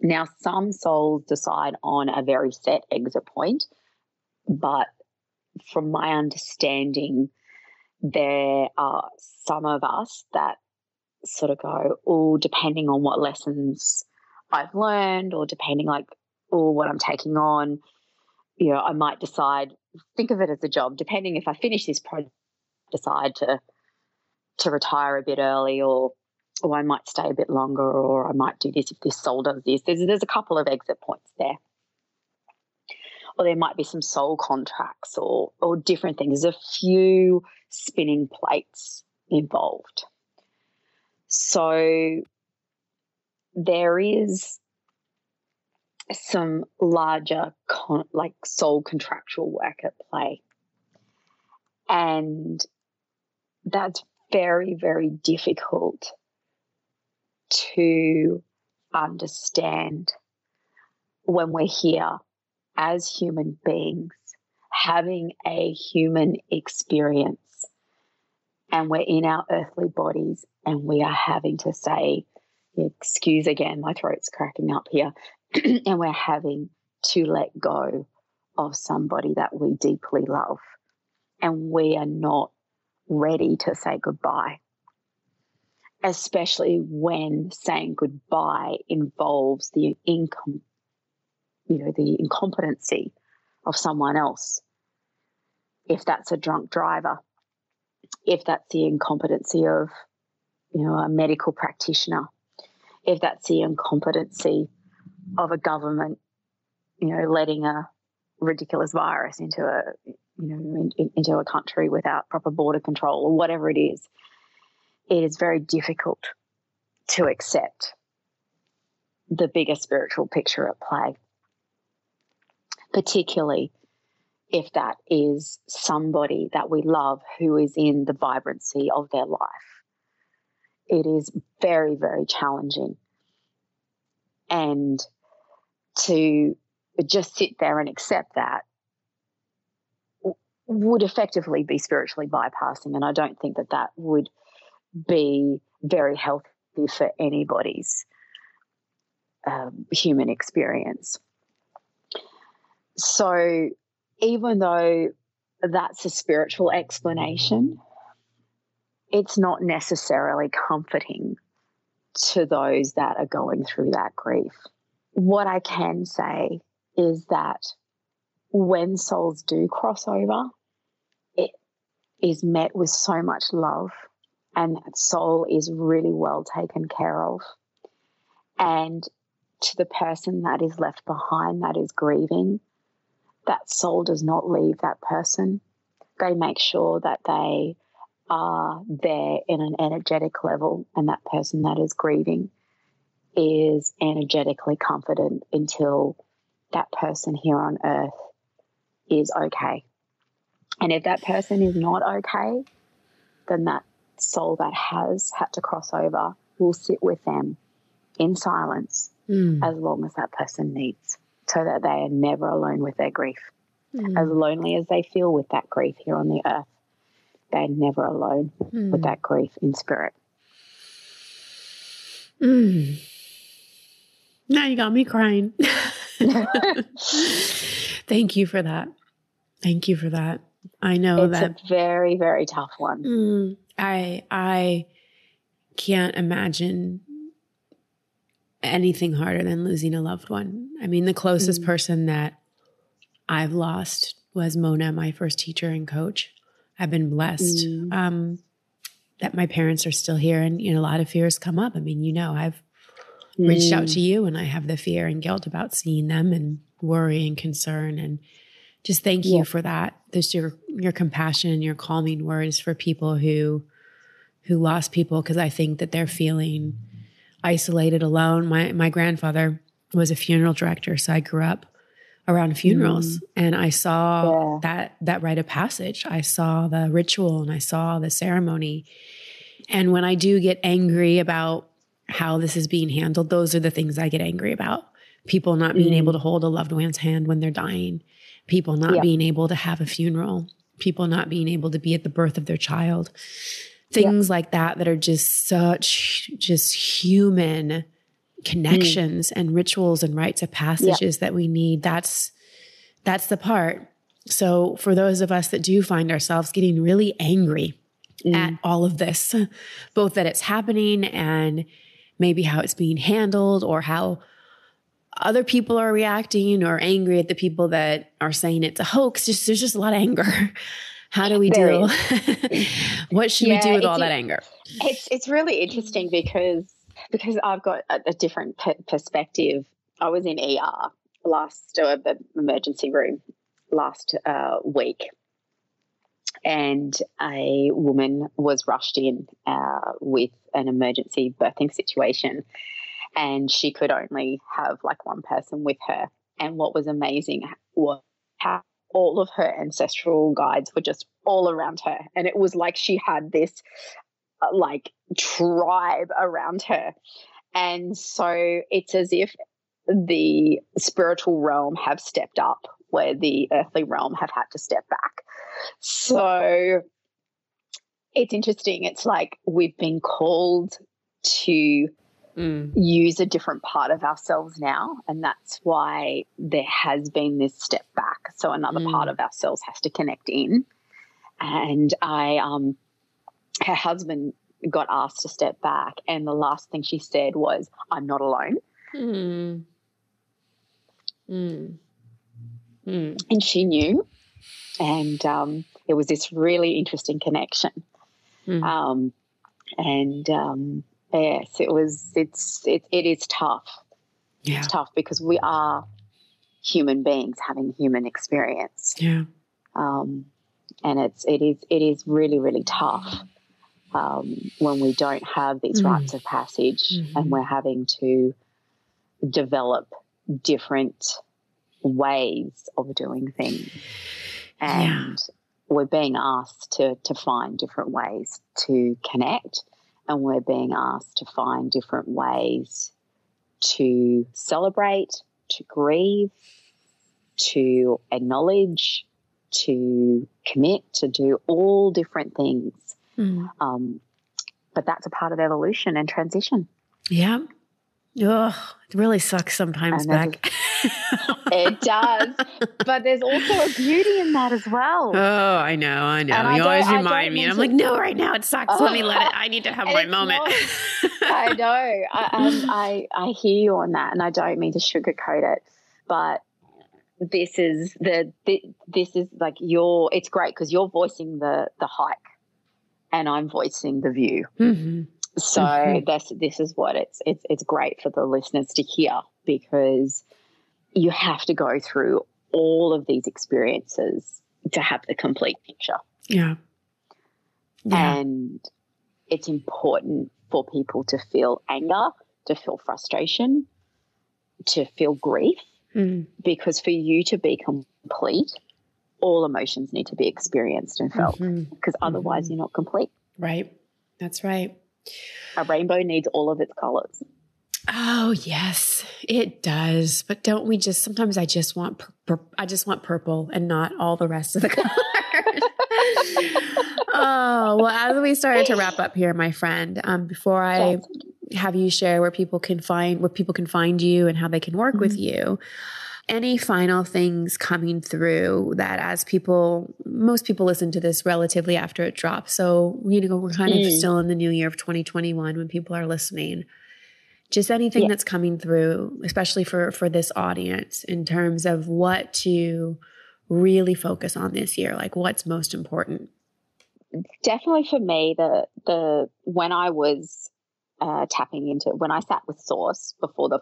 Now, some souls decide on a very set exit point, but from my understanding, there are some of us that sort of go, oh, depending on what lessons I've learned, or depending like, or what I'm taking on, you know, I might decide, think of it as a job, depending if I finish this project, decide to to retire a bit early or or I might stay a bit longer, or I might do this if this soul does this. There's, there's a couple of exit points there. Or there might be some soul contracts or, or different things. There's a few spinning plates involved. So there is some larger, con- like soul contractual work at play. And that's very, very difficult to understand when we're here as human beings, having a human experience, and we're in our earthly bodies, and we are having to say, Excuse again, my throat's cracking up here, and we're having to let go of somebody that we deeply love, and we are not ready to say goodbye especially when saying goodbye involves the income, you know, the incompetency of someone else. If that's a drunk driver, if that's the incompetency of, you know, a medical practitioner, if that's the incompetency of a government, you know, letting a ridiculous virus into a, you know, in, into a country without proper border control or whatever it is it is very difficult to accept the bigger spiritual picture at play, particularly if that is somebody that we love who is in the vibrancy of their life. It is very, very challenging. And to just sit there and accept that would effectively be spiritually bypassing. And I don't think that that would be very healthy for anybody's um, human experience. So, even though that's a spiritual explanation, it's not necessarily comforting to those that are going through that grief. What I can say is that when souls do cross over, it is met with so much love and that soul is really well taken care of. And to the person that is left behind that is grieving, that soul does not leave that person. They make sure that they are there in an energetic level, and that person that is grieving is energetically comforted until that person here on earth is okay. And if that person is not okay, then that soul that has had to cross over will sit with them in silence mm. as long as that person needs, so that they are never alone with their grief. Mm. As lonely as they feel with that grief here on the earth, they're never alone mm. with that grief in spirit. Mm. Now you got me crying. Thank you for that. Thank you for that. I know it's that a very very tough one. Mm, I I can't imagine anything harder than losing a loved one. I mean, the closest mm. person that I've lost was Mona, my first teacher and coach. I've been blessed mm. um, that my parents are still here, and you know, a lot of fears come up. I mean, you know, I've mm. reached out mm. to you, and I have the fear and guilt about seeing them, and worry and concern, and just thank you for that. This your your compassion and your calming words for people who who lost people because I think that they're feeling isolated, alone. My my grandfather was a funeral director, so I grew up around funerals mm. and I saw yeah. that that rite of passage. I saw the ritual and I saw the ceremony. And when I do get angry about how this is being handled, those are the things I get angry about. People not being mm. able to hold a loved one's hand when they're dying, people not yeah. being able to have a funeral, people not being able to be at the birth of their child. Things yeah. like that that are just such just human connections mm. and rituals and rites of passages yep. that we need that's that's the part so for those of us that do find ourselves getting really angry mm. at all of this both that it's happening and maybe how it's being handled or how other people are reacting or angry at the people that are saying it's a hoax just there's just a lot of anger how do we there deal what should yeah, we do with all that anger it's it's really interesting because because I've got a, a different perspective. I was in ER last, uh, the emergency room last uh, week, and a woman was rushed in uh, with an emergency birthing situation, and she could only have like one person with her. And what was amazing was how all of her ancestral guides were just all around her, and it was like she had this like tribe around her. And so it's as if the spiritual realm have stepped up where the earthly realm have had to step back. So it's interesting. It's like we've been called to mm. use a different part of ourselves now. And that's why there has been this step back. So another mm. part of ourselves has to connect in. And I, um, her husband got asked to step back, and the last thing she said was, "I'm not alone." Mm. Mm. Mm. And she knew, and um, it was this really interesting connection. Mm. Um, and um, yes, it was. It's it, it is tough. Yeah. It's tough because we are human beings having human experience. Yeah. Um, and it's it is it is really really tough um, when we don't have these mm. rites of passage mm-hmm. and we're having to develop different ways of doing things. And yeah. we're being asked to, to find different ways to connect, and we're being asked to find different ways to celebrate, to grieve, to acknowledge, to commit, to do all different things Mm. Um, but that's a part of evolution and transition. Yeah. Ugh, it really sucks sometimes back. it does. But there's also a beauty in that as well. Oh, I know, I know. And you I always remind me. And I'm to, like, no, right now it sucks. Oh, Let me let it. I need to have my moment. Not, I know. I, um, I, I hear you on that. And I don't mean to sugarcoat it. But this is the, this is like your, it's great because you're voicing the, the hike and I'm voicing the view. Mm-hmm. So mm-hmm. that's this is what it's it's it's great for the listeners to hear because you have to go through all of these experiences to have the complete picture. Yeah. yeah. And it's important for people to feel anger, to feel frustration, to feel grief, mm. because for you to be complete, all emotions need to be experienced and felt because mm-hmm. otherwise mm-hmm. you're not complete. Right. That's right. A rainbow needs all of its colors. Oh yes, it does. But don't we just sometimes I just want pur- pur- I just want purple and not all the rest of the colors. oh well, as we started to wrap up here, my friend, um, before I have you share where people can find where people can find you and how they can work mm-hmm. with you any final things coming through that as people most people listen to this relatively after it drops so you know we're kind mm. of still in the new year of 2021 when people are listening just anything yeah. that's coming through especially for for this audience in terms of what to really focus on this year like what's most important definitely for me the the when i was uh, tapping into when i sat with source before the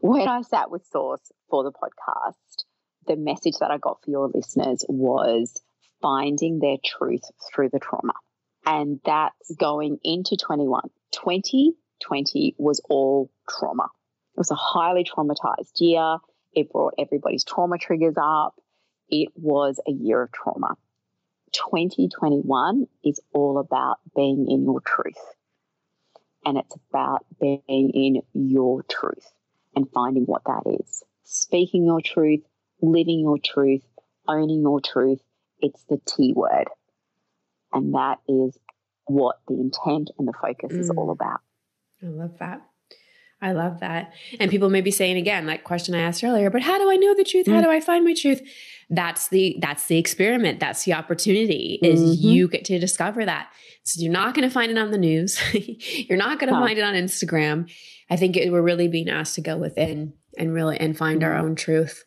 when I sat with Source for the podcast, the message that I got for your listeners was finding their truth through the trauma. And that's going into 21. 2020 was all trauma. It was a highly traumatized year. It brought everybody's trauma triggers up. It was a year of trauma. 2021 is all about being in your truth. And it's about being in your truth and finding what that is. Speaking your truth, living your truth, owning your truth. It's the T word. And that is what the intent and the focus mm. is all mm. about. I love that. I love that. And people may be saying again, like question I asked earlier, but how do I know the truth? Mm. How do I find my truth? That's the that's the experiment. That's the opportunity is mm-hmm. you get to discover that. So you're not going to find it on the news. you're not going to find it on Instagram. I think it, we're really being asked to go within and really and find our mm-hmm. own truth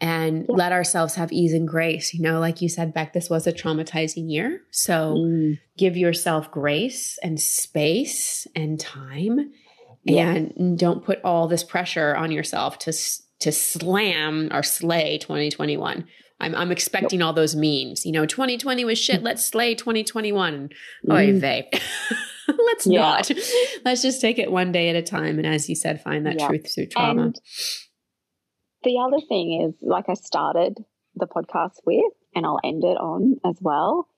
and yeah. let ourselves have ease and grace. You know, like you said, Bec, this was a traumatizing year. So mm. give yourself grace and space and time yeah. and don't put all this pressure on yourself to to slam or slay 2021. I'm, I'm expecting nope. all those memes. You know, 2020 was shit. Let's slay 2021. Oh, mm. they. Let's yeah. not. Let's just take it one day at a time. And as you said, find that yeah. truth through trauma. And the other thing is, like I started the podcast with, and I'll end it on as well.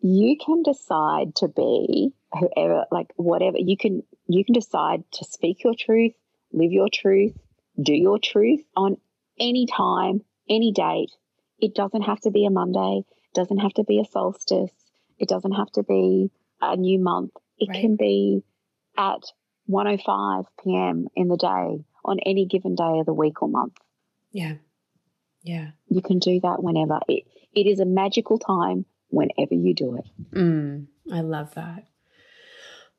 You can decide to be whoever, like whatever. You can you can decide to speak your truth, live your truth, do your truth on any time, any date. It doesn't have to be a Monday. It doesn't have to be a solstice. It doesn't have to be a new month. It right. can be at 105 p.m. in the day on any given day of the week or month. Yeah. Yeah. You can do that whenever. It, it is a magical time whenever you do it. Mm, I love that.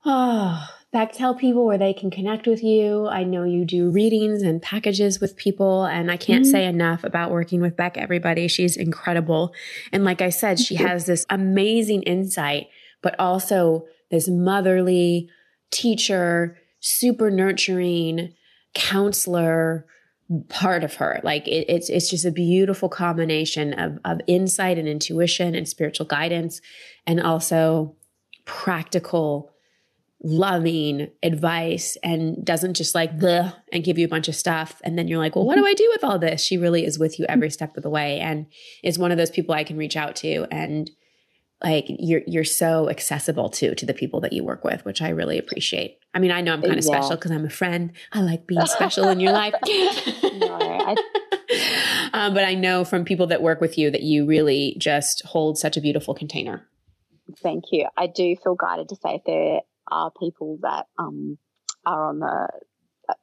Oh, Bec, tell people where they can connect with you. I know you do readings and packages with people, and I can't mm-hmm. say enough about working with Bec, everybody. She's incredible. And like I said, she has this amazing insight, but also this motherly teacher, super nurturing counselor part of her. Like it, it's it's just a beautiful combination of of insight and intuition and spiritual guidance, and also practical loving advice and doesn't just like the and give you a bunch of stuff and then you're like well what do i do with all this she really is with you every step of the way and is one of those people i can reach out to and like you're you're so accessible to to the people that you work with which i really appreciate. I mean i know i'm kind of yeah. special because i'm a friend. I like being special in your life. No, I- um, but i know from people that work with you that you really just hold such a beautiful container. Thank you. I do feel guided to say if there are people that um, are on the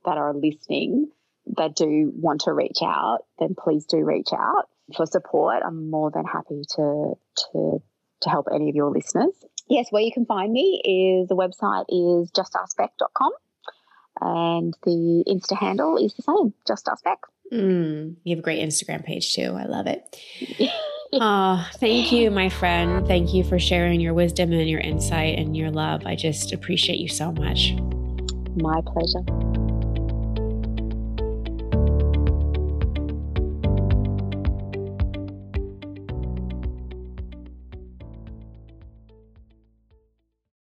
that are listening that do want to reach out, then please do reach out. For support. I'm more than happy to to to help any of your listeners. Yes, where you can find me is the website is justaskbec.com and the Insta handle is the same, just Mm, you have a great Instagram page too. I love it. oh, thank you, my friend. Thank you for sharing your wisdom and your insight and your love. I just appreciate you so much. My pleasure.